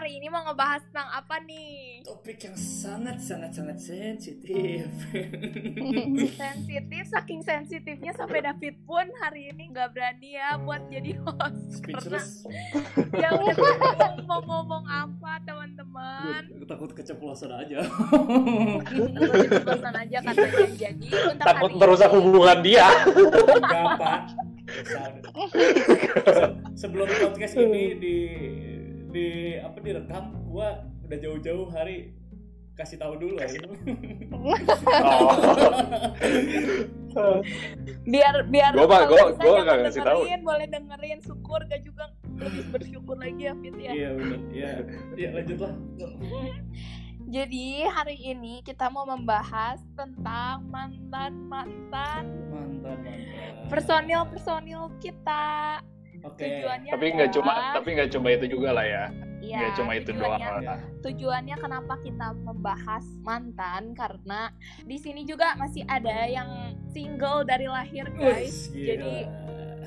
hari ini mau ngebahas tentang apa nih? Topik yang sangat sangat sangat sensitif. sensitif, saking sensitifnya sampai David pun hari ini nggak berani ya buat jadi host. Speechless. ya udah mau ngomong apa teman-teman? Gue takut keceplosan aja. keceplosan aja katanya. Jadi untuk Takut merusak hubungan dia. Enggak, Pak. Sebelum podcast ini di di apa direkam, gua udah jauh-jauh hari kasih tahu dulu ya. Oh. biar biar Gua gua- gua nggak ngasih tahu. dengerin, boleh dengerin syukur gak juga lebih bersyukur lagi ya Fit ya. Iya benar. Iya. Iya lanjutlah. Jadi hari ini kita mau membahas tentang mantan mantan Mantan mantan. personil personil kita. Oke. Tujuannya tapi nggak cuma tapi nggak cuma itu juga lah ya. Iya, Nggak cuma itu doang lah. Tujuannya kenapa kita membahas mantan karena di sini juga masih ada yang single dari lahir guys. Wih, Jadi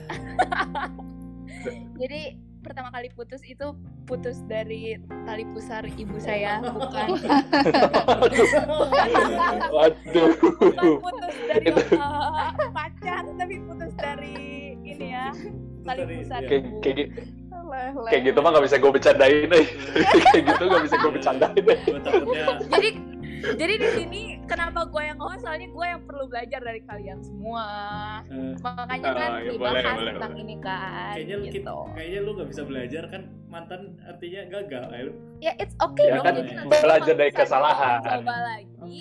jadi pertama kali putus itu putus dari tali pusar ibu saya bukan Waduh. bukan putus dari eh, pacar tapi putus dari ini ya tali Dari- pusar iya. Kayak ibu kayak, gitu mah nggak bisa gue bercandain deh. kayak gitu nggak bisa gue bercandain deh. Jadi jadi di sini kenapa gue yang ngomong soalnya gue yang perlu belajar dari kalian semua eh, makanya Oh, kan dibahas boleh, boleh, tentang boleh. ini kan kayaknya lu gitu kayaknya lu gak bisa belajar kan mantan artinya gagal ya ya it's okay Ya dong kan, jadi belajar dari kesalahan. coba lagi.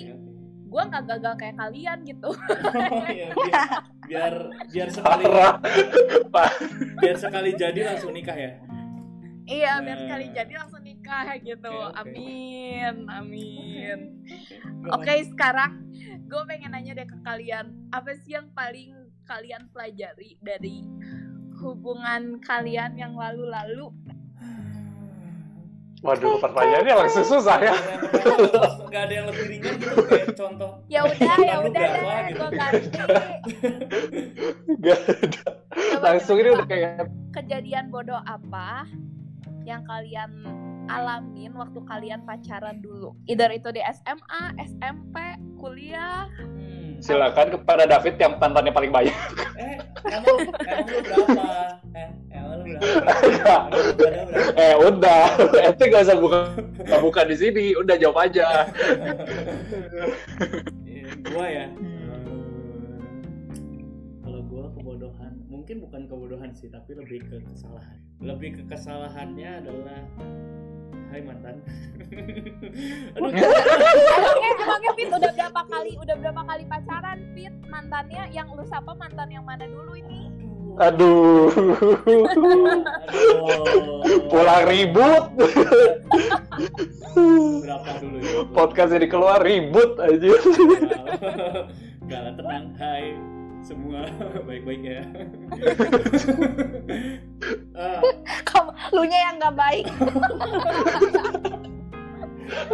Gue nggak gagal kayak kalian gitu Oh, iya, biar, biar biar sekali Parah. biar sekali jadi langsung nikah ya. iya biar Nah. sekali jadi langsung nikah gitu Oke, oke. amin amin oke sekarang gue pengen nanya deh ke kalian apa sih yang paling kalian pelajari dari hubungan kalian yang lalu-lalu Waduh, pertanyaannya langsung susah ya. Gak ada yang lebih ringan gitu kayak contoh. ya udah ya udah gitu? gue ganti Gak ada. Langsung ini udah kayak kejadian bodoh apa yang kalian alamin waktu kalian pacaran dulu either itu di SMA, SMP, kuliah Hmm. silakan kepada David yang mantannya paling banyak. Eh, emang lu berapa? Eh, lu eh udah, ente gak usah buka buka di sini, udah jawab aja. Eh, gua ya. Kalau gua kebodohan, mungkin bukan kebodohan sih, tapi lebih ke kesalahan. Lebih ke kesalahannya adalah Hai mantan. Aduh, emangnya emangnya Fit udah berapa kali udah berapa kali pacaran Fit mantannya yang lu sapa mantan yang mana dulu ini Aduh, aduh. pulang ribut. Berapa dulu ya? Podcast ini keluar ribut aja. Gak lah tenang, hai semua baik-baik ya. Ah, kamu lu nya yang nggak baik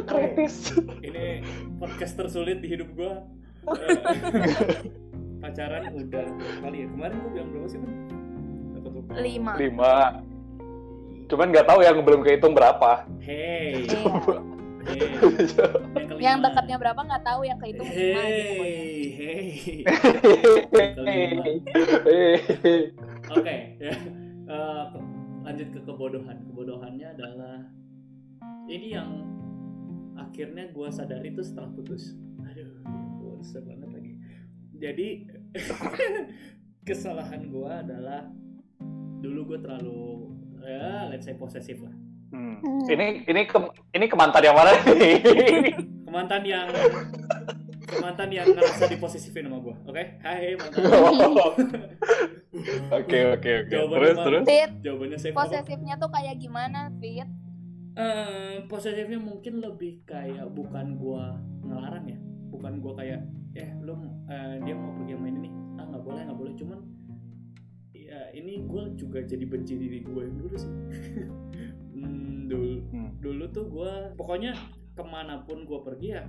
Kritis. ini podcast tersulit di hidup gua. Eh, pacaran udah kali ya kemarin gua bilang berapa sih kan? Lima Lima. Cuman nggak tahu yang belum kehitung berapa. Hey, hey. kelima. yang dekatnya berapa nggak tahu yang kehitung lima aja pokoknya. Hey, hey. Oke, ya. Eh, ke- lanjut ke kebodohan. Kebodohannya adalah ini yang akhirnya gue sadari itu setelah putus. Aduh, gue banget. Jadi kesalahan gue adalah dulu gue terlalu ya let's say posesif lah. Hmm. Ini ini ke ini ke mantan yang mana nih? Kemantan yang kemantan yang ngerasa diposesifin sama gue. Oke, hai mantan. Oke oke oke. Terus apa? terus. Fit Jawabannya safe apa? posesifnya tuh kayak gimana Fit Eh, posesifnya mungkin lebih kayak bukan gua ngelarang ya bukan gua kayak eh lu eh, dia mau pergi main ini ah nggak boleh nggak boleh. Cuman ya ini gua juga jadi benci diri yang dulu sih. Hmm, dulu Hmm. dulu tuh gua pokoknya ke mana pun gua pergi ya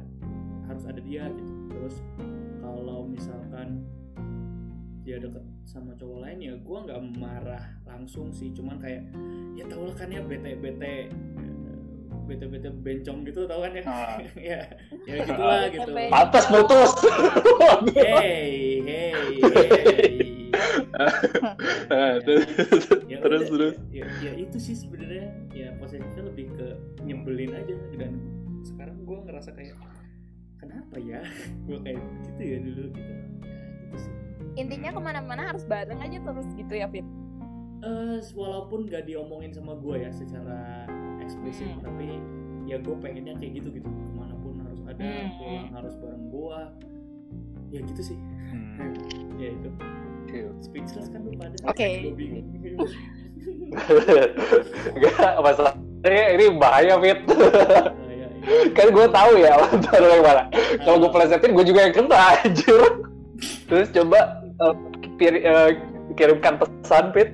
harus ada dia gitu. Terus kalau misalkan dia deket sama cowok lain ya gua nggak marah langsung sih. Cuman kayak ya tau lah kan ya bete bete bete-bete bencong gitu tau kan ya Ah. ya ya gitulah Bete gitu. Pantas putus. hey hey hey Nah, terus Ya terus udah, terus. ya, ya itu sih sebenarnya ya posisinya lebih ke nyebelin aja dan sekarang gue ngerasa kayak kenapa ya gue kayak gitu ya dulu gitu ya gitu sih Intinya ke mana-mana harus bareng aja terus gitu ya Fit. Eh, walaupun gak diomongin sama gue ya secara eksplisit Hmm. tapi ya gue pengennya kayak gitu gitu ke mana pun harus ada Hmm. pulang harus bareng gue ya gitu sih Hmm. ya itu speechless kan lu pada Oke. gue bingung Enggak, masalahnya ini bahaya, Fit. Ah, ya, ya. kan gue tahu ya taruh yang mana. Kalau gue plesetin, gue juga yang kena, anjir. Terus coba pir- eh, kirimkan pesan, Fit.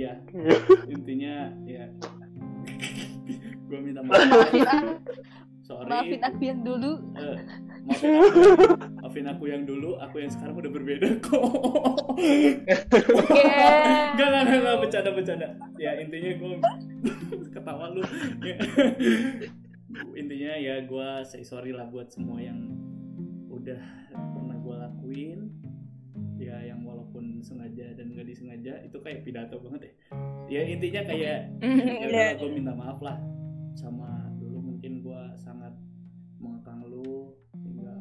Ya intinya ya gue minta maaf. Maafin aku, Sorry. maafin aku yang dulu. Eh, maafin aku, maafin aku yang dulu, aku yang sekarang udah berbeda kok. Oke. Gak, gak, gak, gak, bercanda, bercanda. Ya intinya gue ketawa lu. Ya. intinya ya gue say sorry lah buat semua yang udah pernah gue lakuin. Sengaja dan gak disengaja itu kayak pidato banget ya. Ya intinya kayak ya Iya. udah gue minta maaf lah sama dulu mungkin gue sangat mengekang lu sehingga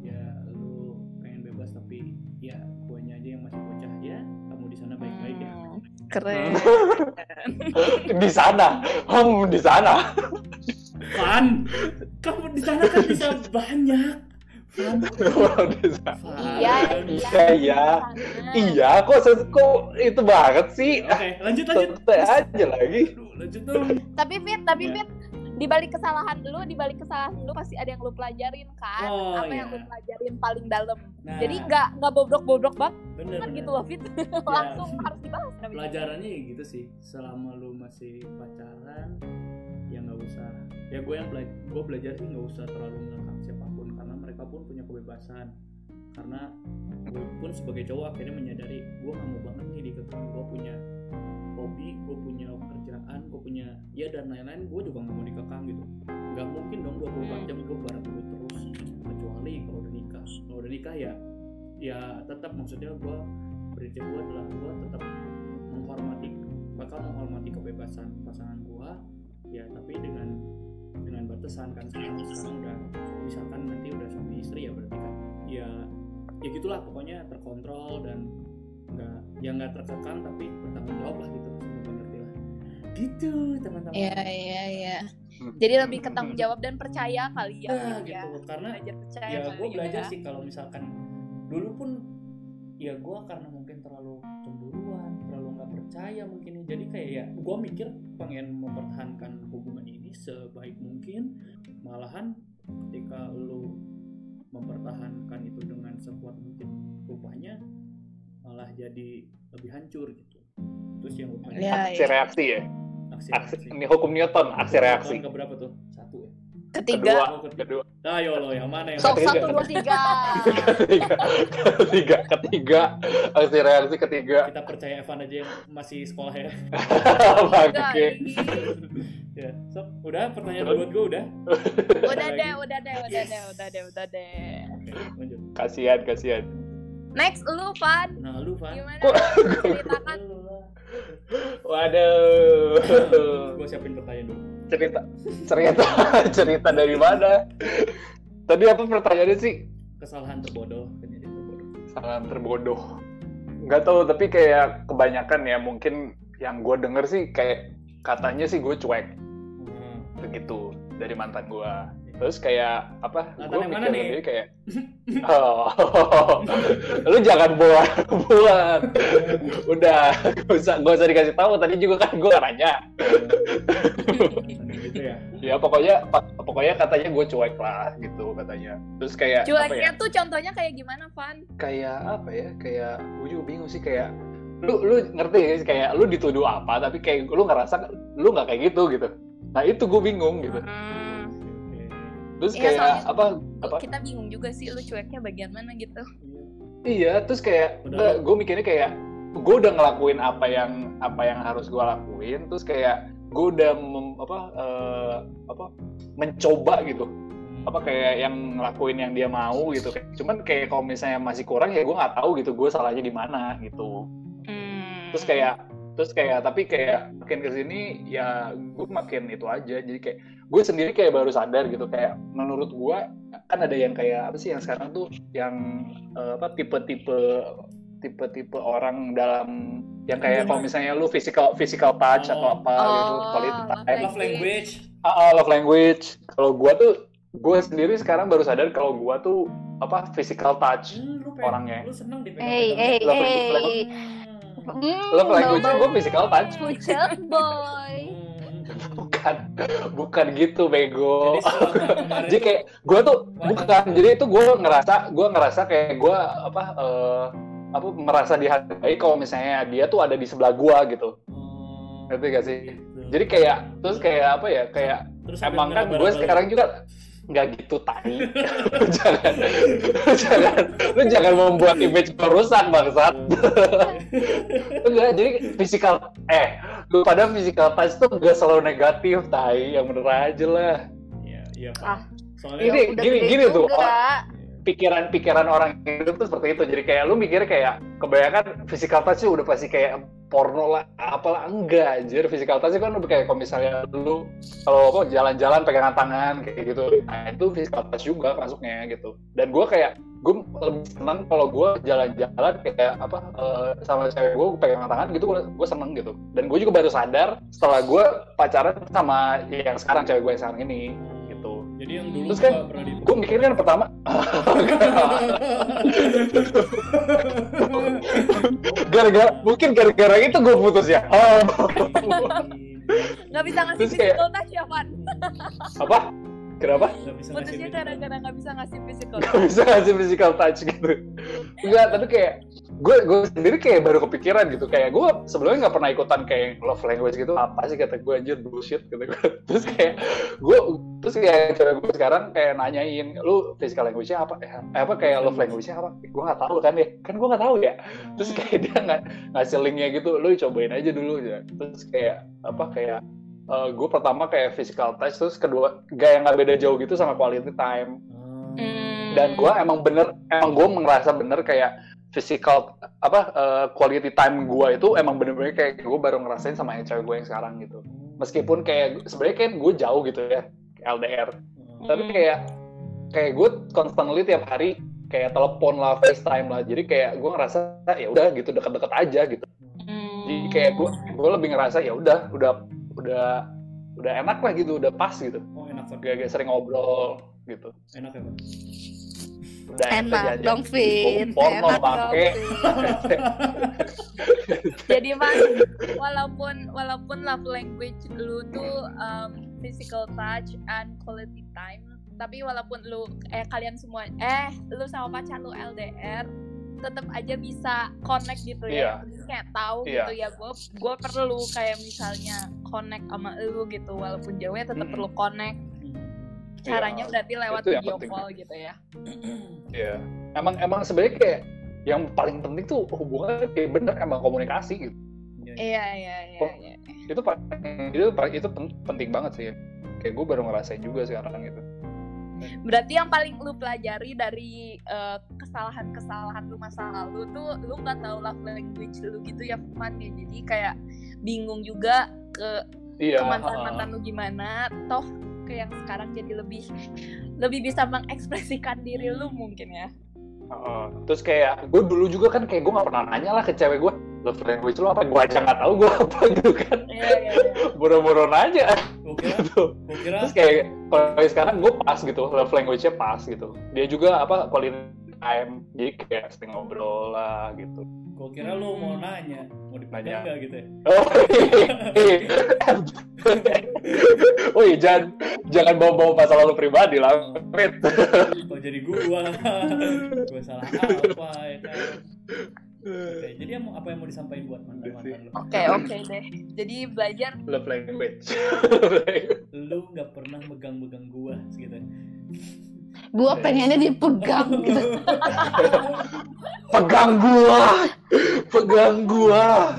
ya lu pengen bebas tapi ya guanya aja yang masih bocah ya kamu di sana baik-baik ya Hmm, Keren. di sana, hmm, di sana. Fan kamu di sana kan bisa banyak Iya, Iya, iya. Sana. Iya, kok kok itu banget sih? oke lanjut lanjut Santai aja lagi. Lanjut dong Tapi Fit, tapi Iya. Fit, di balik kesalahan lu, di balik kesalahan lu pasti ada yang lu pelajarin kan? Oh, Apa yang iya. lu pelajarin paling dalam? nah Jadi nggak nggak bobrok-bobrok banget bener, kan bener. gitu loh Fit. Langsung harus dibahas. namanya. pelajarannya ya gitu sih selama lu masih pacaran ya nggak usah ya gue yang belajar gue belajar sih nggak usah terlalu mengekang siapa pun punya kebebasan. Karena gue pun sebagai cowok akhirnya menyadari gue nggak mau banget nih dikekang gue punya hobi gue punya kerjaan gue punya ya dan lain-lain gue juga nggak mau dikekang gitu. Nggak mungkin dong 24 jam gue bareng lu terus kecuali kalau udah nikah. Kalau udah nikah ya ya tetap maksudnya gue prinsip gue adalah gue tetap menghormati bakal menghormati kebebasan pasangan gua ya tapi dengan dengan batasan kan sekarang sekarang udah misalkan nanti udah suami istri ya berarti kan ya ya gitulah pokoknya terkontrol dan nggak ya nggak terkekang tapi bertanggung jawab lah gitu semoga ngerti lah gitu teman-teman Iya iya iya. Jadi lebih ke tanggung jawab dan percaya kali ya. nah ya. gitu karena Belajar percaya. ya gue ya. belajar sih kalau misalkan dulu pun ya gue karena mungkin terlalu cemburuan percaya mungkin ya. jadi kayak ya gue mikir pengen mempertahankan hubungan ini sebaik mungkin malahan ketika lu mempertahankan itu dengan sekuat mungkin rupanya malah jadi lebih hancur gitu terus yang rupanya Iya, Aksi reaksi ya. aksi, Aksi, reaksi. ini hukum Newton, aksi reaksi. Keberapa tuh ya Ketiga. Kedua, Oh, kedua, ayo lo yang mana yang Ketiga. satu dua tiga. ketiga, ketiga, ketiga, aksi reaksi ketiga. kita percaya Evan aja yang masih sekolah ya ini. ya so udah pertanyaan buat gue udah Udah deh, udah deh, udah deh, udah deh, udah deh. oke lanjut Kasihan, kasihan. Next lu Van, nah lu Van gimana? Kok- Ceritakan. Waduh. gue siapin pertanyaan dulu Cerita, cerita, cerita dari mana? Tadi apa pertanyaannya sih? kesalahan terbodoh Salam terbodoh. Nggak tahu, tapi kayak kebanyakan ya mungkin yang gue denger sih kayak katanya sih gue cuek Hmm. begitu dari mantan gue. Terus kayak apa? Gue mikir nih? sendiri kayak, oh, lu jangan buat buat. Udah, gak usah, gak usah dikasih tahu. Tadi juga kan gue nanya. gitu ya Ya pokoknya pokoknya katanya gue cuek lah gitu katanya. Terus kayak apa ya? Cueknya tuh contohnya kayak gimana Van? Kayak apa ya? Kayak gue juga bingung sih kayak lu lu ngerti sih kayak lu dituduh apa tapi kayak lu ngerasa lu nggak kayak gitu gitu. Nah itu gue bingung gitu. Hmm. Terus Iya, kayak apa apa? Kita bingung juga sih lu cueknya bagian mana gitu. Iya terus kayak gue mikirnya kayak gue udah ngelakuin apa yang apa yang harus gue lakuin terus kayak gue udah mem- apa eh, apa mencoba gitu apa kayak yang ngelakuin yang dia mau gitu kayak cuman kayak kalau misalnya masih kurang ya gue nggak tahu gitu gue salahnya di mana gitu Hmm. terus kayak terus kayak tapi kayak makin ke sini ya gue makin itu aja. Jadi kayak gue sendiri kayak baru sadar gitu. Kayak menurut gue kan ada yang kayak apa sih yang sekarang tuh yang eh, apa tipe-tipe tipe-tipe orang dalam yang kayak kalau misalnya lu physical physical touch atau apa gitu Oh, quality love time love language. Ah, ah, love language. Kalau gue tuh gue sendiri sekarang baru sadar kalau gue tuh apa physical touch hmm, lu pengen, Orangnya. lu seneng di Hey, hey, hey. Love language bau-bau gue physical touch pucet boy. Bukan bukan gitu bego. Jadi jadi kayak gue tuh bukan jadi itu gue ngerasa gue ngerasa kayak gue apa eh, apa merasa dihargai kalau misalnya dia tuh ada di sebelah gue gitu. Hmm, ngerti gak sih? Gitu. jadi kayak terus kayak apa ya kayak Terus emang kan gue sekarang juga nggak gitu tai. Lu jangan. Lu jangan. Lu jangan membuat image rusak bangsat. Enggak jadi physical eh lu pada physical touch tuh gak selalu negatif tai. Yang bener aja lah. Iya, iya, Pak. Ah. Soalnya Ini- gini- gini tuh, pikiran-pikiran orang itu tuh seperti itu. Jadi kayak lu mikir kayak kebanyakan physical touch udah pasti kayak porno lah, apalah enggak anjir. Physical touch kan lebih kayak kalau misalnya lu kalau apa jalan-jalan pegangan tangan kayak gitu. Nah, itu physical touch juga masuknya gitu. Dan gua kayak gue lebih senang kalau gue jalan-jalan kayak apa eh, sama cewek gue pegangan tangan gitu gue seneng gitu dan gue juga baru sadar setelah gue pacaran sama yang sekarang cewek gue yang sekarang ini Jadi yang dulu Terus kan, nggak pernah di gue mikir kan pertama. Gara-gara mungkin gara-gara itu gue putus ya. Oh. Nggak bisa ngasih Terus kayak- physical touch ya, Van. apa? Kenapa? Putusnya gara-gara nggak bisa ngasih physical gak bisa ngasih physical touch gitu. Enggak tapi kayak gue gue sendiri kayak baru kepikiran gitu. Kayak gue sebelumnya nggak pernah ikutan kayak love language gitu. Apa sih kata gue anjir bullshit gitu gue terus kayak gue terus kayak cewek gue sekarang kayak nanyain lu physical language-nya apa? Eh, apa kayak love language-nya apa? Gue nggak tahu kan ya. Kan gue nggak tahu ya. Terus kayak dia nggak ngasih linknya gitu lu cobain aja dulu ya terus kayak apa kayak gue pertama kayak physical touch terus kedua gak yang nggak beda jauh gitu sama quality time. Hmm. dan gue emang bener emang gue merasa bener kayak physical apa eh, quality time gue itu emang bener-bener kayak gue baru ngerasain sama yang cewek gue yang sekarang gitu. Meskipun kayak sebenarnya kan gue jauh gitu ya LDR Hmm. tapi kayak kayak gue constantly tiap hari kayak telepon lah FaceTime lah. Jadi kayak gue ngerasa ya udah gitu deket-deket aja gitu. Jadi kayak gue gue lebih ngerasa ya udah udah udah udah enak lah gitu udah pas gitu. Oh enak gak, gak sering ngobrol gitu. Enak ya. Udah Enak jajan dong, Vin. porno Enak dong, pakai Vin. Jadi mas, walaupun walaupun love language lu tuh um, physical touch and quality time, tapi walaupun lu eh kalian semua eh lu sama pacar lu LDR, tetap aja bisa connect gitu ya. Jadi Kayak tahu Iya. gitu ya, gue gue perlu kayak misalnya connect sama lu gitu, walaupun jauhnya tetap Mm-mm. perlu connect. Hmm. Caranya Iya, berarti lewat video penting. call gitu ya. Iya. Emang emang sebenarnya kayak yang paling penting tuh hubungan kayak bener emang komunikasi gitu. Iya, iya. Iya iya iya. Oh. iya. Itu paling itu paling- itu pen- penting banget sih. Kayak gue baru ngerasain juga sekarang gitu. Berarti yang paling lu pelajari dari eh, kesalahan-kesalahan lu masa lalu tuh lu nggak tahu love language lu gitu ya Firman ya. Jadi kayak bingung juga ke Iya. mantan heeh. mantan lu gimana. Toh ke yang sekarang jadi lebih lebih bisa mengekspresikan diri lu mungkin ya. Heeh. Terus kayak gue dulu juga kan kayak gue gak pernah nanya lah ke cewek gue love language lu apa gue aja nggak tahu gue apa gitu kan Iya iya. iya. boro-boro nanya kira, gitu kira terus kayak kalau sekarang gue pas gitu love language-nya pas gitu dia juga apa quality time jadi kayak sering ngobrol lah gitu gua kira lu mau nanya, mau nggak gitu ya? oh iya oh iya jangan jangan bawa-bawa masalah lu pribadi lah Fit. Kok jadi gua? gua salah apa ya kan? Oke, jadi yang mau- apa yang mau disampaikan buat mantan mantan lu? Oke oke deh. Jadi belajar love language Lu nggak pernah megang-megang gua, gitu. gue pengennya dipegang gitu pegang gua pegang gua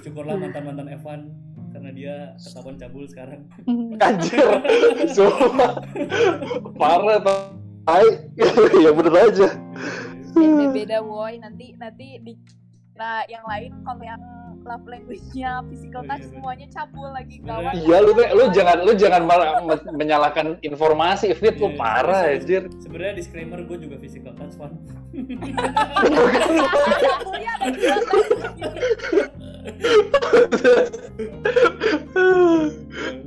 syukurlah mantan mantan Evan karena dia ketahuan cabul sekarang. Anjir. Semua parah tai. Ya bener aja. Beda-beda boy nanti nanti di nah yang lain kalau yang love language-nya physical Oh, iya, touch bener. semuanya cabul lagi Bener. gawat. Iya lu lu jangan lu jangan malah me- menyalahkan informasi fit. Lu Iya, parah iya. anjir. sebenarnya disclaimer gue juga physical touch dua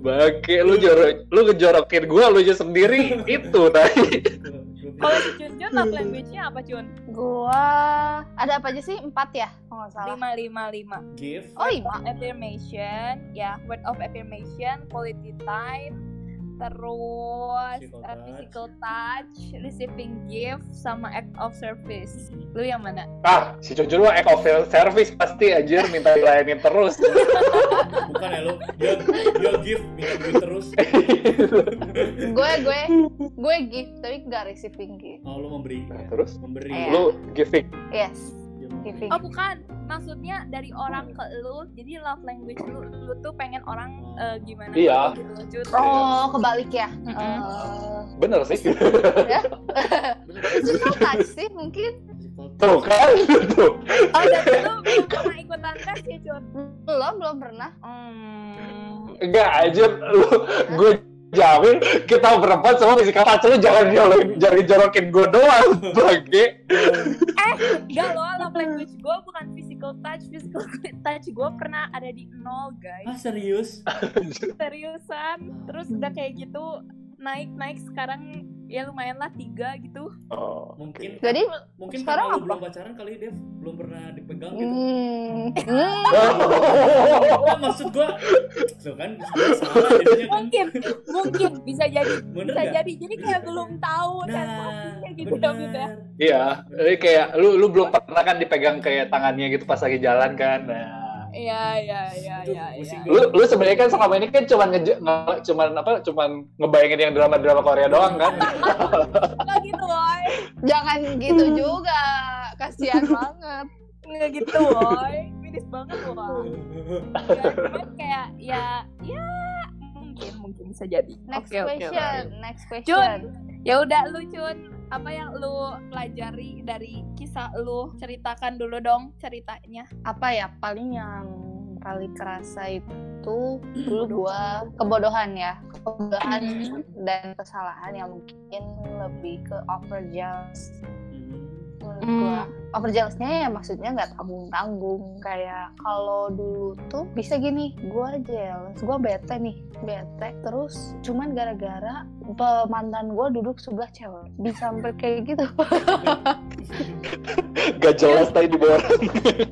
Bake lu jorok lu ngejorokin gua lu aja sendiri. Itu tadi. Kalau si Jun Jun love language-nya apa Jun? Gue ada apa aja sih? Empat ya kalau nggak salah. Lima lima lima. Give oh lima. Affirmation ya. Word of affirmation quality time terus Physical uh, touch. physical touch receiving gift sama act of service. Lu yang mana? Ah si Cucu lu act of service pasti anjir minta dilayanin terus. Bukan ya lo dia dia give minta duit terus. Gue gue gue gift tapi nggak receiving gift. Oh lo memberi. Nah, ya. terus? Memberi. Iya. lu giving? Yes. Giving. Oh bukan. Maksudnya dari orang ke lu jadi love language lu lu tuh pengen orang eh, gimana Iya. gitu Jun oh kebalik ya? Mm-mm. Eh, bener sih. Ya? Touch sih mungkin? Tuh kan? Tuh. Oh dan lu belum pernah ikutan tes ya Jun? Belum belum pernah. Hmm. enggak anjir. Lu gue jamin kita berempat semua physical touch lu jangan jorokin jangan jorokin gue doang bagi. Enggak loh, love language gue bukan physical touch Physical touch gue pernah ada di nol guys. Ah serius? Seriusan. Terus udah kayak gitu Naik-naik sekarang ya lumayan lah tiga gitu. Oh, mungkin jadi mungkin sekarang apa? belum pacaran kali Dev. Belum pernah dipegang gitu. Hmm, hmm, Kan maksud gua lo kan sebenarnya salah jadinya kan. Mungkin, mungkin bisa jadi bener Bisa nggak? jadi, jadi kayak belum tahu nah sensasinya gitu ya Fit, ya. bener iya jadi kayak lu lu belum pernah kan dipegang kayak tangannya gitu pas lagi jalan kan. Nah Iya, iya, iya, iya iya. lu lu sebenarnya kan selama ini kan cuman nge, cuman apa cuman ngebayangin yang drama drama Korea doang kan? Nggak gitu boy jangan gitu juga kasihan banget. Nggak gitu boy Miris banget loh ya, cuman kayak ya ya mungkin mungkin bisa jadi. Next Oke, oke, question oke. next Jun question ya udah lu Cun apa yang lu pelajari dari kisah lu? Ceritakan dulu dong ceritanya. Apa ya paling yang paling kerasa itu dulu gua kebodohan ya kebodohan dan kesalahan yang mungkin lebih ke overjealous Hmm. menurut gua. Overjealousnya ya maksudnya nggak tanggung tanggung kayak kalau dulu tuh bisa gini gua jealous gua bete nih bete. Terus cuman gara-gara mantan gua duduk sebelah cewek. Bisa sampai kayak gitu. Gak jelas tadi di bawah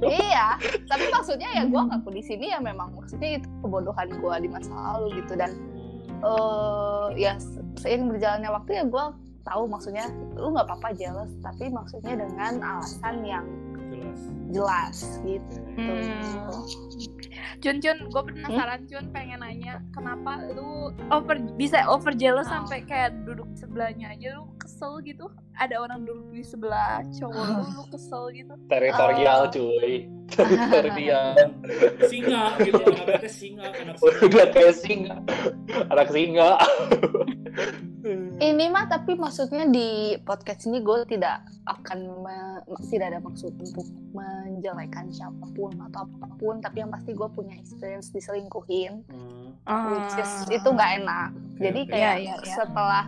iya tapi maksudnya ya gua ngaku di sini ya memang maksudnya itu kebodohan gua di masa lalu gitu. Dan eh ya se- seiring berjalannya waktu ya gue tahu maksudnya lu nggak apa-apa jealous tapi maksudnya dengan alasan yang jelas. jelas gitu. Hmm. Cun Cun gue penasaran Cun pengen nanya kenapa lu over bisa over jealous Oh. sampai kayak duduk sebelahnya aja lu kesel gitu? Ada orang duduk di sebelah cowok lu lu kesel gitu? Teritorial cuy. Teritorial. Singa gitu anaknya singa anak singa. udah kayak singa. Anak singa ini mah tapi maksudnya di podcast ini gue tidak akan me- tidak ada maksud untuk menjelekan siapa pun atau apa pun tapi yang pasti gue punya experience diselingkuhin Hmm. which is itu nggak enak jadi oke. kayak Iya, iya, iya. setelah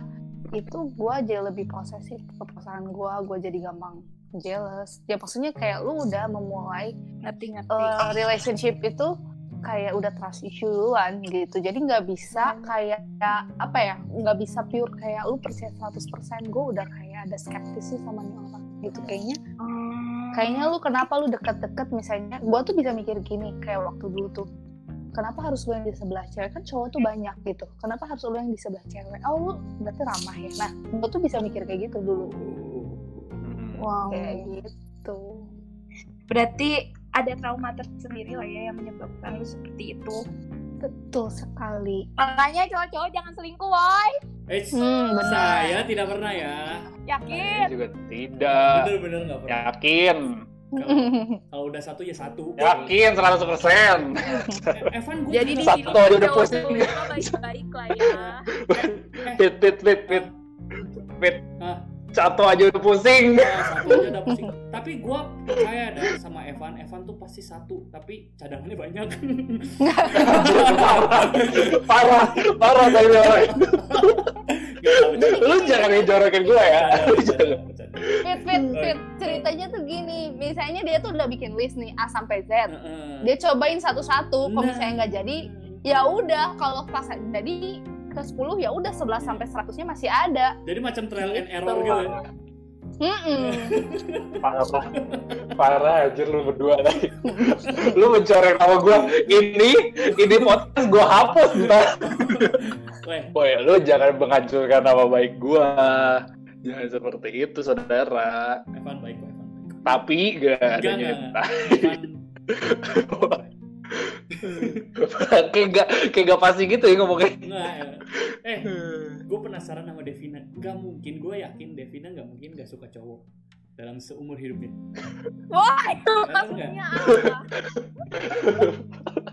itu gue jadi lebih posesif ke pasangan gue gue jadi gampang jealous ya maksudnya kayak lu udah memulai ngerti ngerti uh, relationship itu kayak udah trust issue duluan gitu. Jadi nggak bisa kayak apa ya nggak bisa pure kayak lu percaya 100% gue udah kayak ada skeptis sih sama nih orang gitu. Kayaknya kayaknya lu kenapa lu deket-deket misalnya gue tuh bisa mikir gini kayak waktu dulu tuh kenapa harus lu yang di sebelah cewek? Kan cowok tuh banyak gitu. Kenapa harus lu yang di sebelah cewek? Oh lu berarti ramah ya. Nah gue tuh bisa mikir kayak gitu dulu. Wow. Kayak gitu. Berarti ada trauma tersendiri lah ya yang menyebabkan lu seperti itu betul sekali makanya cowok-cowok jangan selingkuh woy Eh, Hmm, benar. saya tidak pernah ya. Yakin? juga tidak Bener-bener nggak pernah. yakin Kalau udah satu ya satu. yakin 100 persen Eh, Evan gue Jadi di Satu aja udah pusing. baik-baik lah ya. fit fit fit fit fit Hah? Satu aja udah pusing. Satu aja udah pusing. Tapi gue percaya ada sama Evan. Evan tuh pasti satu, tapi cadangannya banyak. parah parah tadi orang lu jangan ngejorokin gue ya. Fit fit fit. Ceritanya tuh gini. Misalnya dia tuh udah bikin list nih A sampai Z. Dia cobain satu-satu. Kalau Nah. misalnya nggak jadi ya udah. Kalau pas jadi ke 10 ya udah 11 sampai 100 nya masih ada Jadi macam trial and Gitu. error gitu. ya. Mm-mm. parah parah aja lu berdua tadi lu mencoreng nama gue ini ini podcast gue hapus ntar boy lu jangan menghancurkan nama baik gue jangan seperti itu saudara Evan baik Evan baik. tapi gak ada. Evan kayak gak kayak gak pasti gitu ya ngomongnya Enggak, ya. Eh, gue penasaran sama Devina. Gak mungkin, gue yakin Devina gak mungkin gak suka cowok dalam seumur hidupnya. Wah, itu maksudnya apa?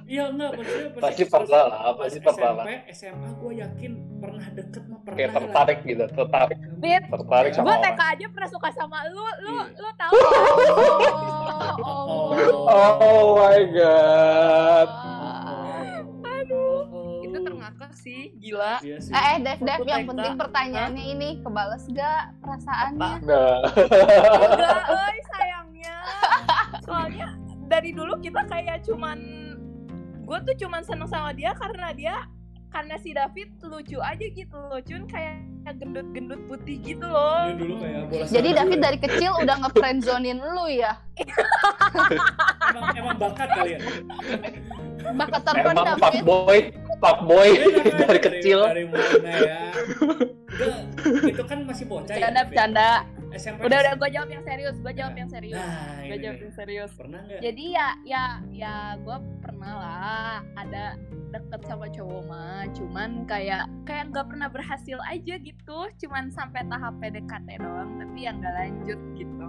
Iya enggak, maksudnya pas- Pasti pas- pernah lah, pas pasti pernah lah. SMP, SMA gue yakin pernah deket mah pernah. kayak tertarik gitu tertarik Fit, tertarik sama gue TK aja pernah suka sama lu, lu, Iya. lu tahu oh, Oh. oh my god Aduh. Oh. Itu terngakak sih, gila. Iya sih. eh eh Dev Dev yang penting pertanyaannya ini kebales gak perasaannya nah Enggak, euy, sayangnya. Soalnya dari dulu kita kayak cuman gue tuh cuman seneng sama dia karena dia karena si David lucu aja gitu loh, cuman kayak gendut-gendut putih gitu loh. Ini dulu kayak bola jadi David ya. dari kecil udah ngefriendzonin lu ya emang, emang bakat kali ya. bakat emang terpendam pak Fit boy pak boy Dia namanya dari kecil Dari mana ya? Itu kan masih bocah ya. Bercanda, David? bercanda. SMP. Udah, udah, gue jawab yang serius, gue jawab yang serius. Nah, Gue jawab yang serius. Pernah nggak? Jadi ya, ya, ya gue pernah lah ada deket sama cowok mah, cuman kayak kayak nggak pernah berhasil aja gitu, cuman sampai tahap PDKT doang, tapi yang nggak lanjut gitu.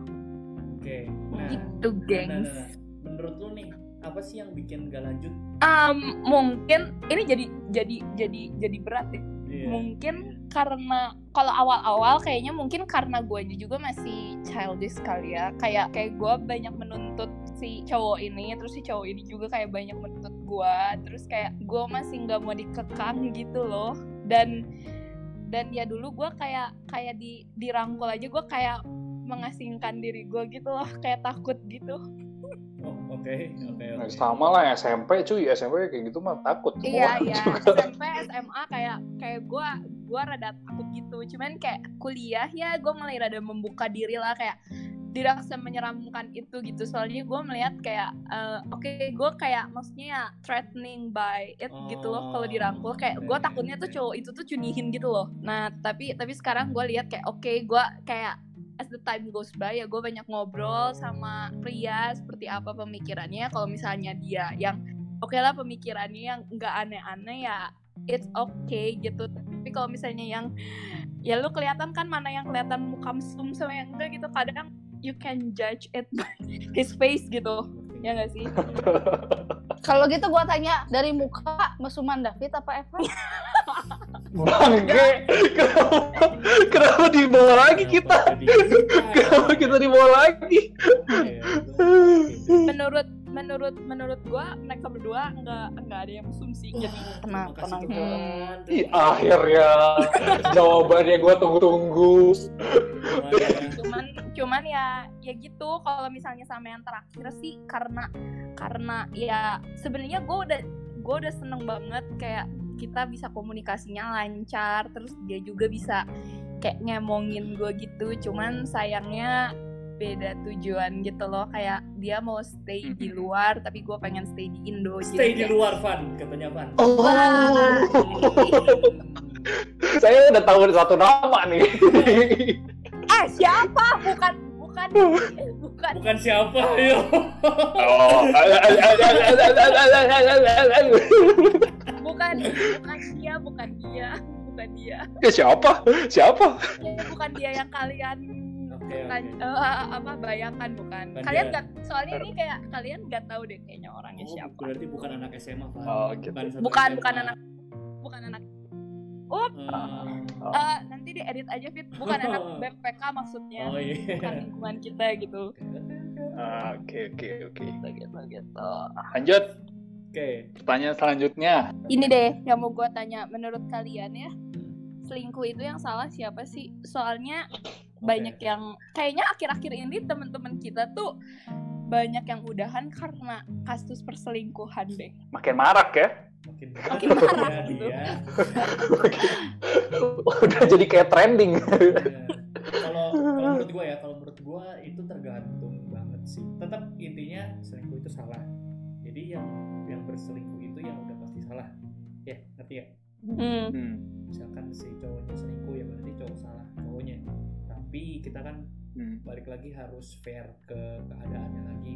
Oke. Nah, Gitu, nah, gengs. nah, nah. Menurut lu nih, apa sih yang bikin gak lanjut? Um, mungkin ini jadi jadi jadi jadi berat ya. Iya. Mungkin karena kalau awal-awal kayaknya mungkin karena gue juga masih childish kali ya. Kayak kayak gue banyak menuntut si cowok ini, terus si cowok ini juga kayak banyak menuntut gue. Terus kayak gue masih nggak mau dikekang gitu loh. Dan dan ya dulu gue kayak kayak di dirangkul aja gue kayak mengasingkan diri gue gitu loh, kayak takut gitu. Oh, oke, oke, Nah, oke. sama lah SMP cuy. SMP kayak gitu mah takut semua Iya iya. juga. SMP SMA kayak kayak gue gue rada takut gitu. Cuman kayak kuliah ya gue mulai rada membuka diri lah. Kayak tidak semenyeramkan itu gitu. Soalnya gue melihat kayak eh, oke gue kayak maksudnya ya threatening by it gitu loh kalau dirangkul. Kayak gue takutnya tuh cowok itu tuh cunihin gitu loh. Nah tapi tapi sekarang gue lihat kayak oke gue kayak as the time goes by ya gue banyak ngobrol sama pria seperti apa pemikirannya. Kalau misalnya dia yang oke lah pemikirannya yang nggak aneh-aneh ya it's okay gitu. Tapi kalau misalnya yang ya lu kelihatan kan mana yang kelihatan muka mesum sama yang enggak gitu kadang you can judge it by his face gitu ya nggak sih? Kalau gitu gua tanya dari muka mesuman David apa Evan? Bangke. Kenapa, kenapa dibawa lagi kita? Kenapa kita? dibawa lagi? Iya, gua- menurut menurut menurut gua mereka berdua nggak nggak ada yang mesum sih jadi tenang Makasih tenang. Tuhan. Ih, akhirnya. Jawabannya gue tunggu-tunggu. Cuman ya ya gitu. Kalau misalnya sama yang terakhir sih karena karena ya sebenarnya gue udah gue udah seneng banget kayak kita bisa komunikasinya lancar terus dia juga bisa kayak ngemongin gue gitu. Cuman sayangnya beda tujuan gitu loh kayak dia mau stay di luar tapi gue pengen stay di Indo Stay di luar Van, katanya Van. oh. Saya udah tahu satu nama nih siapa bukan bukan bukan Bukan siapa ya. oh bukan bukan dia bukan dia bukan dia Ya siapa? Siapa? ya, bukan dia yang kalian Oke, kan- oke. eh, apa bayangkan bukan Bukan kalian nggak soalnya ini kayak kalian nggak tahu deh kayaknya orangnya Oh, siapa berarti bukan anak SMA Pak. Oh, gitu. satu bukan SMA. bukan anak bukan anak Eh, Oh. eh, nanti diedit aja fit bukan anak BPK maksudnya oh iya. bukan lingkungan kita gitu Oke oke oke. gitu gitu gitu Lanjut Oke. pertanyaan selanjutnya. ini deh yang mau gue tanya menurut kalian ya selingkuh itu yang salah siapa sih soalnya banyak yang kayaknya akhir-akhir ini teman-teman kita tuh banyak yang udahan karena kasus perselingkuhan deh Makin marak ya. Makin Makin berat marah ya gitu. dia. Udah jadi kayak trending. Iya. Kalau kalau menurut gua ya, kalau menurut gua itu tergantung banget sih. Tetap intinya selingkuh itu salah. Jadi yang yang berselingkuh itu yang udah pasti salah. Ya, ngerti ya? hmm. Hmm. Misalkan si cowoknya selingkuh ya berarti cowok salah cowoknya. Tapi kita kan Hmm. balik lagi harus fair ke keadaannya lagi.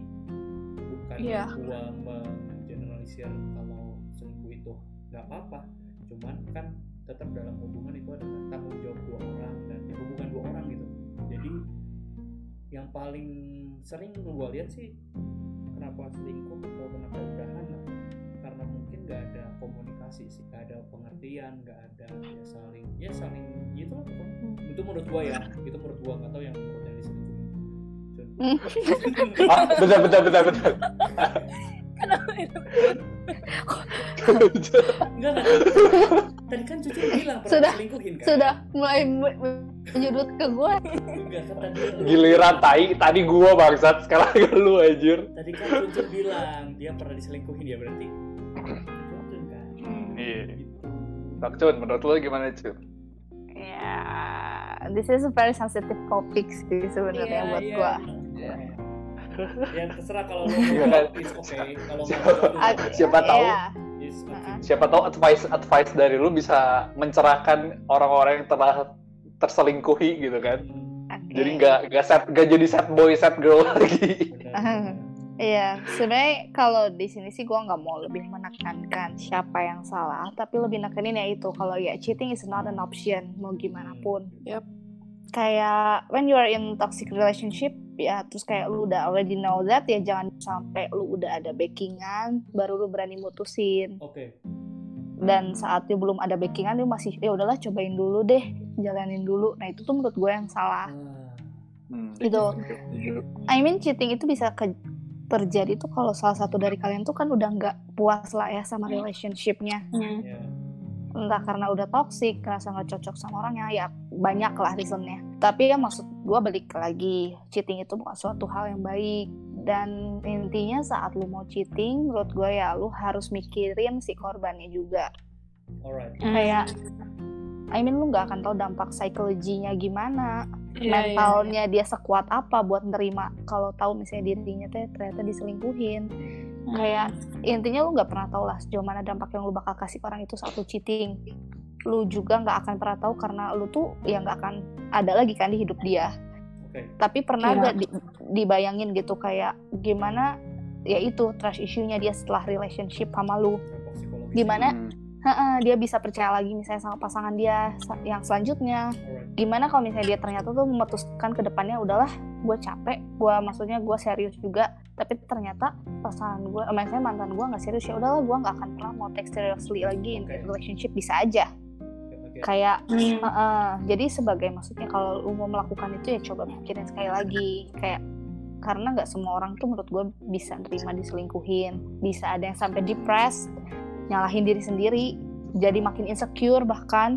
Bukan Iya. gua mengeneralisir kalau selingkuh itu nggak apa-apa. Cuman kan tetap dalam hubungan itu adalah tanggung jawab dua orang dan ya hubungan dua orang gitu. Jadi yang paling sering gua lihat sih kenapa selingkuh atau kenapa udahan nggak ada komunikasi sih nggak ada pengertian nggak ada ya saling ya saling gitu lah pokoknya itu menurut gua ya itu menurut gua nggak tahu yang menurut yang diselingkuhin Cun. Ah, bentar bentar bentar bentar. kenapa itu enggak enggak tadi kan cucu bilang pernah Sudah, diselingkuhin kan Sudah mulai me- me- menyudut ke gue. kan tadi Giliran tai tadi gua bangsat sekarang lu anjir. tadi kan cucu bilang dia pernah diselingkuhin ya berarti kan Iya. gitu Bang Cun, menurut lu gimana Cun? Ya, this is a very sensitive topic sih sebenarnya Iya, buat iya. gua. ya terserah kalau lo Iya mau kan? okay kalau mau siapa okay. tahu. Iya. Okay. Siapa tahu advice advice dari lu bisa mencerahkan orang-orang yang telah terselingkuhi gitu kan. Oke. Jadi nggak nggak set nggak jadi set boy set girl lagi. Iya, sebenarnya kalau di sini sih gua nggak mau lebih menekankan siapa yang salah, tapi lebih nekenin ya itu kalau ya cheating is not an option mau gimana pun. Yep. Kayak when you are in toxic relationship ya terus kayak lu udah already know that ya jangan sampai lu udah ada backingan baru lu berani mutusin Oke. dan saat dia belum ada backingan dia masih ya udahlah cobain dulu deh jalanin dulu nah itu tuh menurut gue yang salah Ah, Hmm. Gitu. I mean cheating itu bisa ke- terjadi tuh kalau salah satu dari kalian tuh kan udah nggak puas lah ya sama relationshipnya. Hmm. ya. entah karena udah toxic ngerasa nggak cocok sama orangnya ya banyak lah reasonnya. Tapi ya maksud gue balik lagi cheating itu bukan suatu hal yang baik. Dan intinya saat lu mau cheating menurut gue ya lu harus mikirin si korbannya juga. Alright. kayak I mean lu nggak akan tahu dampak psikologinya gimana Iya, iya. mentalnya dia sekuat apa buat nerima kalau tahu misalnya dirinya teh ternyata diselingkuhin Hmm. kayak intinya lu nggak pernah tahu lah sejauh mana dampak yang lu bakal kasih orang itu saat lu cheating lu juga nggak akan pernah tahu karena lu tuh ya nggak akan ada lagi kan di hidup dia Oke. tapi pernah Iya. gak di- dibayangin gitu kayak gimana ya itu trust issue-nya dia setelah relationship sama lu. Gimana? Hmm. Heeh, dia bisa percaya lagi misalnya sama pasangan dia yang selanjutnya gimana kalau misalnya dia ternyata tuh memutuskan ke depannya udahlah gue capek gue maksudnya gue serius juga tapi ternyata pasangan gue eh, misalnya mantan gue nggak serius ya udahlah gue nggak akan pernah mau take seriously lagi in Oke. relationship bisa aja oke. kayak Hmm. Heeh, jadi sebagai maksudnya kalau lu mau melakukan itu ya coba pikirin sekali lagi kayak karena nggak semua orang tuh menurut gue bisa nerima diselingkuhin bisa ada yang sampai depressed nyalahin diri sendiri jadi makin insecure bahkan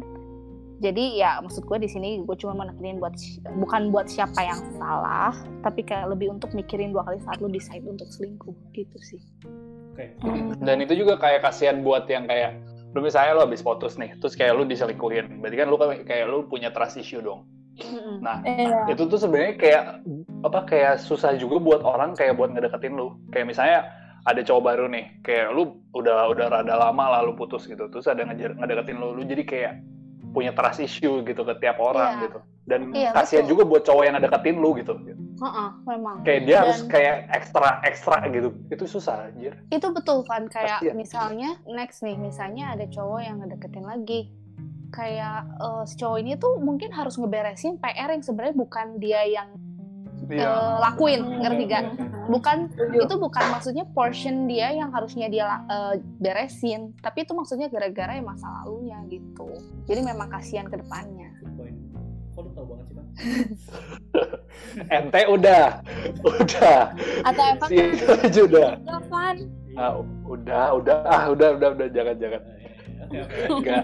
jadi ya maksud gue di sini gue cuma menekenin buat bukan buat siapa yang salah tapi kayak lebih untuk mikirin dua kali saat lu decide untuk selingkuh gitu sih Oke. Dan itu juga kayak kasihan buat yang kayak lu misalnya lu habis putus nih, terus kayak lu diselingkuhin. Berarti kan lu kayak lu punya trust issue dong. Nah, Iya. itu tuh sebenarnya kayak apa kayak susah juga buat orang kayak buat ngedeketin lu. Kayak misalnya ada cowok baru nih, kayak lu udah udah rada lama lalu putus gitu, terus ada ngejar ngedeketin lu, lu jadi kayak punya trust issue gitu ke tiap orang Iya. gitu. Dan Iya, kasihan betul. juga buat cowok yang ngedeketin lu gitu. Heeh, memang. Kayak dia Dan- harus kayak ekstra ekstra gitu. Itu susah anjir. Itu betul kan kayak Pasti ya. misalnya next nih, misalnya ada cowok yang ngedeketin lagi. Kayak si cowok ini tuh mungkin harus ngeberesin PR yang sebenarnya bukan dia yang Iya. eh, lakuin, ngerti gak? Bukan itu bukan maksudnya portion dia yang harusnya dia eh, beresin, tapi itu maksudnya gara-gara ya masa lalunya gitu. Jadi memang kasihan ke depannya. Lu tau banget sih bang? Ente udah. Udah. Atau Evan Si itu aja udah. Evan Ah, udah, udah, ah, udah, udah, udah, jangan, jangan. Oke oke. Enggak.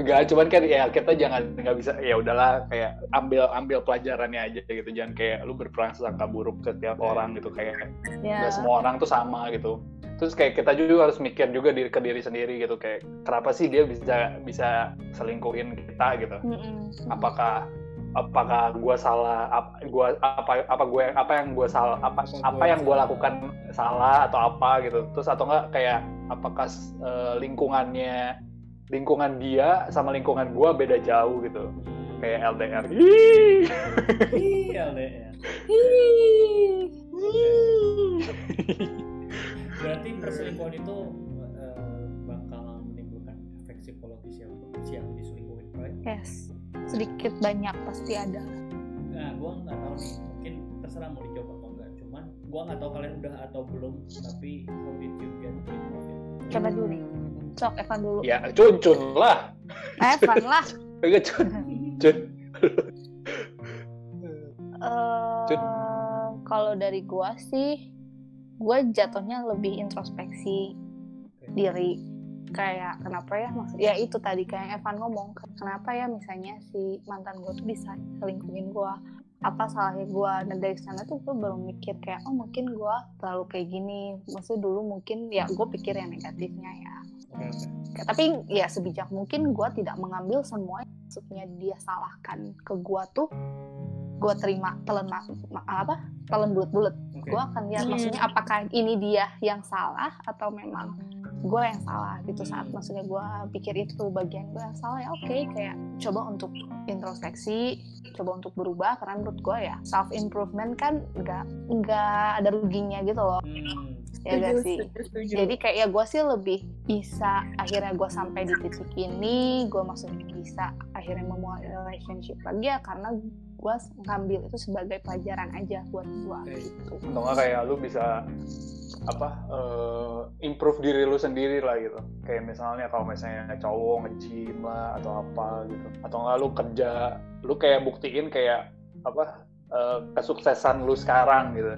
Enggak, cuman kan ya kita jangan nggak bisa ya udahlah kayak ambil ambil pelajarannya aja gitu. Jangan kayak lu berprasangka buruk ke tiap orang gitu kayak ya. nggak semua orang tuh sama gitu. Terus kayak kita juga harus mikir juga diri ke diri sendiri gitu kayak kenapa sih dia bisa bisa selingkuhin kita gitu. Mm-mm. Apakah apakah gua salah apa gua apa apa gue apa yang gua salah apa apa yang gua lakukan salah atau apa gitu terus atau enggak kayak apakah eh, lingkungannya lingkungan dia sama lingkungan gua beda jauh gitu kayak LDR Ih. Iya LDR. Berarti perselingkuhan itu eh, bakal menimbulkan efek psikologis yang yang diselingkuhin, right? Yes. Sedikit banyak pasti ada. Nah, gua nggak tahu nih, mungkin terserah mau dicoba atau enggak. Cuman gua nggak tahu kalian udah atau belum, tapi how did you get involved? Coba dulu nih. Sok Evan dulu. ya cuncun lah Evan lah. Enggak cun cun Eh, Cud. kalau dari gua sih, gua jatuhnya lebih introspeksi diri. Kayak kenapa ya maksud ya itu tadi kayak Evan ngomong kenapa ya misalnya si mantan gua tuh bisa selingkuhin gua apa salahnya gua dan dari sana tuh gue baru mikir kayak oh mungkin gua terlalu kayak gini maksudnya dulu mungkin ya gue pikir yang negatifnya ya. Kayak- tapi ya sebijak mungkin gue tidak mengambil semua yang maksudnya dia salahkan ke gue tuh gue terima telan apa telan bulat-bulat Oke. gue akan lihat Hmm. maksudnya apakah ini dia yang salah atau memang gue yang salah gitu saat Hmm. maksudnya gue pikir itu bagian gue yang salah ya oke kayak coba untuk introspeksi coba untuk berubah karena menurut gue ya self improvement kan nggak nggak ada ruginya gitu loh Hmm. ya gak sih setuju, setuju. jadi kayak ya gue sih lebih bisa akhirnya gue sampai di titik ini gue maksudnya bisa akhirnya memulai relationship lagi ya karena gue ngambil itu sebagai pelajaran aja buat gue gitu atau enggak kayak lu bisa apa eh, improve diri lu sendiri lah gitu. Kayak misalnya kalau misalnya cowok nge-gym lah atau apa gitu. Atau enggak lu kerja lu kayak buktiin kayak apa eh, kesuksesan lu sekarang gitu.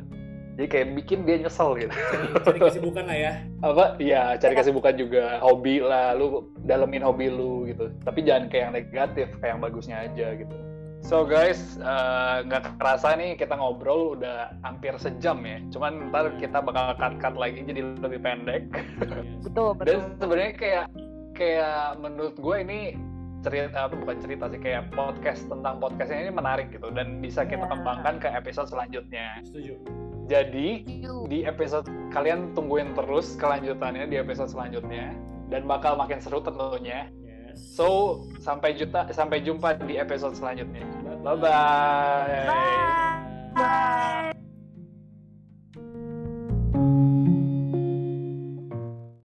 Jadi kayak bikin dia nyesel gitu. Cari, cari kesibukan lah ya. apa? Ya cari kesibukan juga. Hobi lah lu dalemin hobi lu gitu. Tapi jangan kayak yang negatif kayak yang bagusnya aja gitu so guys eh, nggak kerasa nih kita ngobrol udah hampir sejam ya cuman ntar kita bakal cut cut lagi jadi lebih pendek betul betul dan sebenarnya kayak kayak menurut gue ini cerita apa bukan cerita sih kayak podcast tentang podcastnya ini menarik gitu dan bisa kita Ya. kembangkan ke episode selanjutnya Setuju. jadi di episode kalian tungguin terus kelanjutannya di episode selanjutnya dan bakal makin seru tentunya. So sampai juta sampai jumpa di episode selanjutnya. Bye-bye. Bye bye. bye